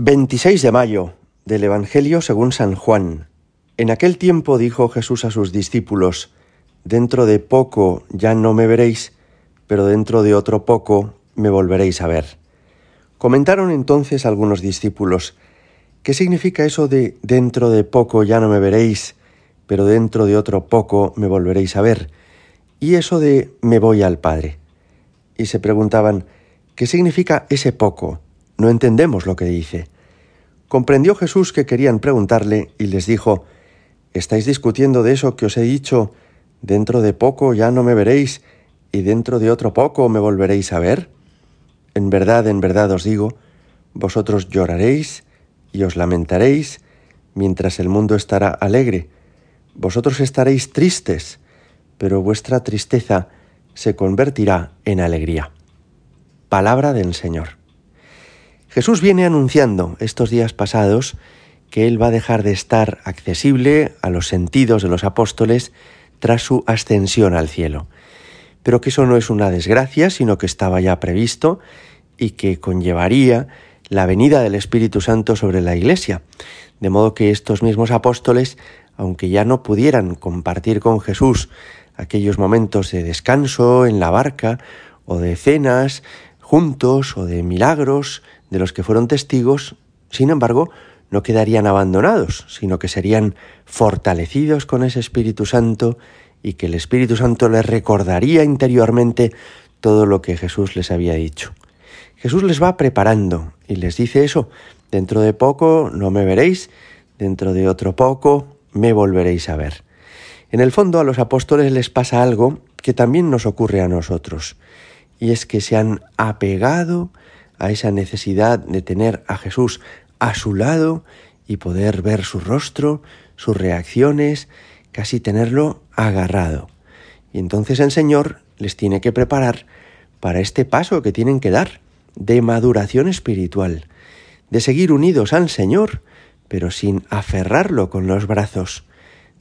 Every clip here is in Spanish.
26 de mayo del Evangelio según San Juan. En aquel tiempo dijo Jesús a sus discípulos, Dentro de poco ya no me veréis, pero dentro de otro poco me volveréis a ver. Comentaron entonces algunos discípulos, ¿qué significa eso de dentro de poco ya no me veréis, pero dentro de otro poco me volveréis a ver? Y eso de me voy al Padre. Y se preguntaban, ¿qué significa ese poco? No entendemos lo que dice. Comprendió Jesús que querían preguntarle y les dijo, ¿Estáis discutiendo de eso que os he dicho? Dentro de poco ya no me veréis y dentro de otro poco me volveréis a ver. En verdad, en verdad os digo, vosotros lloraréis y os lamentaréis mientras el mundo estará alegre. Vosotros estaréis tristes, pero vuestra tristeza se convertirá en alegría. Palabra del Señor. Jesús viene anunciando estos días pasados que Él va a dejar de estar accesible a los sentidos de los apóstoles tras su ascensión al cielo. Pero que eso no es una desgracia, sino que estaba ya previsto y que conllevaría la venida del Espíritu Santo sobre la Iglesia. De modo que estos mismos apóstoles, aunque ya no pudieran compartir con Jesús aquellos momentos de descanso en la barca o de cenas juntos o de milagros de los que fueron testigos, sin embargo, no quedarían abandonados, sino que serían fortalecidos con ese Espíritu Santo y que el Espíritu Santo les recordaría interiormente todo lo que Jesús les había dicho. Jesús les va preparando y les dice eso, dentro de poco no me veréis, dentro de otro poco me volveréis a ver. En el fondo a los apóstoles les pasa algo que también nos ocurre a nosotros, y es que se han apegado a esa necesidad de tener a Jesús a su lado y poder ver su rostro, sus reacciones, casi tenerlo agarrado. Y entonces el Señor les tiene que preparar para este paso que tienen que dar de maduración espiritual, de seguir unidos al Señor, pero sin aferrarlo con los brazos,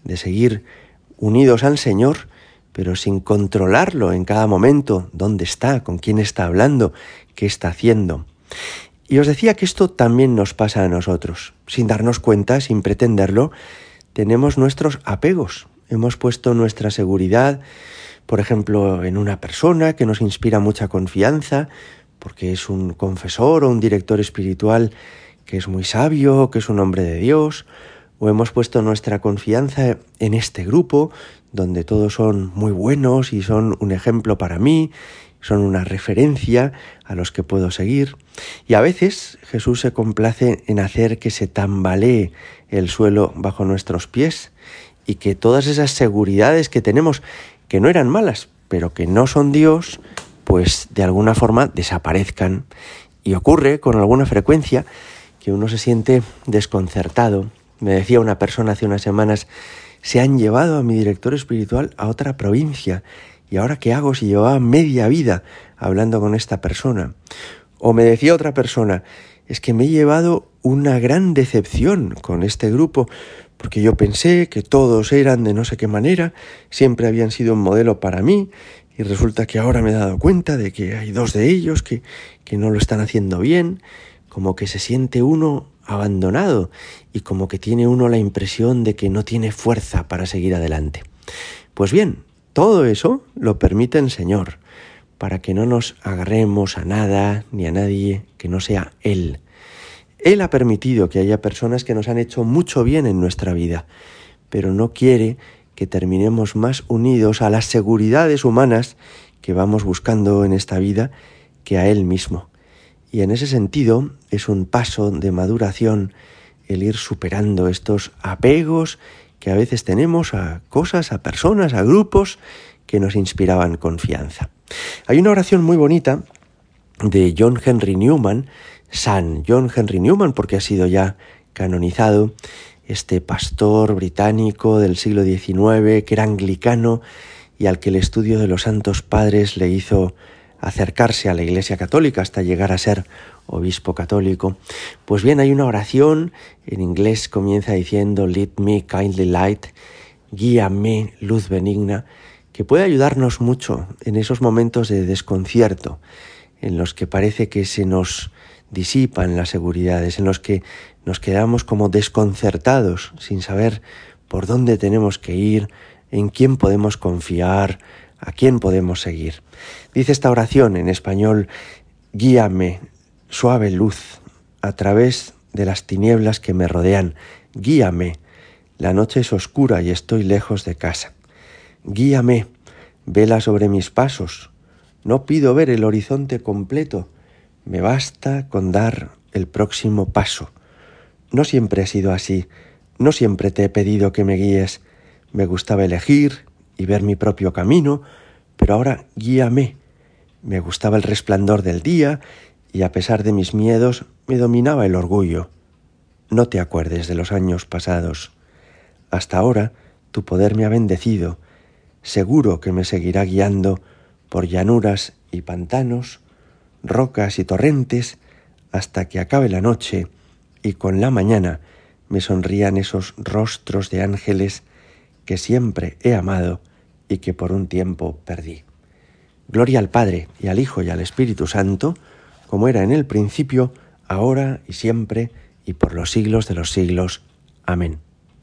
de seguir unidos al Señor, pero sin controlarlo en cada momento, dónde está, con quién está hablando, qué está haciendo. Y os decía que esto también nos pasa a nosotros. Sin darnos cuenta, sin pretenderlo, tenemos nuestros apegos. Hemos puesto nuestra seguridad, por ejemplo, en una persona que nos inspira mucha confianza, porque es un confesor o un director espiritual que es muy sabio, que es un hombre de Dios, o hemos puesto nuestra confianza en este grupo donde todos son muy buenos y son un ejemplo para mí, son una referencia a los que puedo seguir. Y a veces Jesús se complace en hacer que se tambalee el suelo bajo nuestros pies y que todas esas seguridades que tenemos, que no eran malas, pero que no son Dios, pues de alguna forma desaparezcan. Y ocurre con alguna frecuencia que uno se siente desconcertado. Me decía una persona hace unas semanas se han llevado a mi director espiritual a otra provincia. ¿Y ahora qué hago si llevaba media vida hablando con esta persona? O me decía otra persona, es que me he llevado una gran decepción con este grupo, porque yo pensé que todos eran de no sé qué manera, siempre habían sido un modelo para mí, y resulta que ahora me he dado cuenta de que hay dos de ellos que, que no lo están haciendo bien, como que se siente uno abandonado y como que tiene uno la impresión de que no tiene fuerza para seguir adelante. Pues bien, todo eso lo permite el Señor, para que no nos agarremos a nada ni a nadie que no sea Él. Él ha permitido que haya personas que nos han hecho mucho bien en nuestra vida, pero no quiere que terminemos más unidos a las seguridades humanas que vamos buscando en esta vida que a Él mismo. Y en ese sentido es un paso de maduración el ir superando estos apegos que a veces tenemos a cosas, a personas, a grupos que nos inspiraban confianza. Hay una oración muy bonita de John Henry Newman, San John Henry Newman, porque ha sido ya canonizado, este pastor británico del siglo XIX, que era anglicano y al que el estudio de los santos padres le hizo acercarse a la Iglesia Católica hasta llegar a ser obispo católico. Pues bien, hay una oración, en inglés comienza diciendo, Lead me kindly light, guíame luz benigna, que puede ayudarnos mucho en esos momentos de desconcierto, en los que parece que se nos disipan las seguridades, en los que nos quedamos como desconcertados, sin saber por dónde tenemos que ir, en quién podemos confiar, a quién podemos seguir. Dice esta oración en español, guíame, suave luz, a través de las tinieblas que me rodean, guíame, la noche es oscura y estoy lejos de casa. Guíame, vela sobre mis pasos, no pido ver el horizonte completo, me basta con dar el próximo paso. No siempre he sido así, no siempre te he pedido que me guíes, me gustaba elegir y ver mi propio camino, pero ahora guíame. Me gustaba el resplandor del día y a pesar de mis miedos me dominaba el orgullo. No te acuerdes de los años pasados. Hasta ahora tu poder me ha bendecido, seguro que me seguirá guiando por llanuras y pantanos, rocas y torrentes, hasta que acabe la noche y con la mañana me sonrían esos rostros de ángeles que siempre he amado y que por un tiempo perdí. Gloria al Padre y al Hijo y al Espíritu Santo, como era en el principio, ahora y siempre, y por los siglos de los siglos. Amén.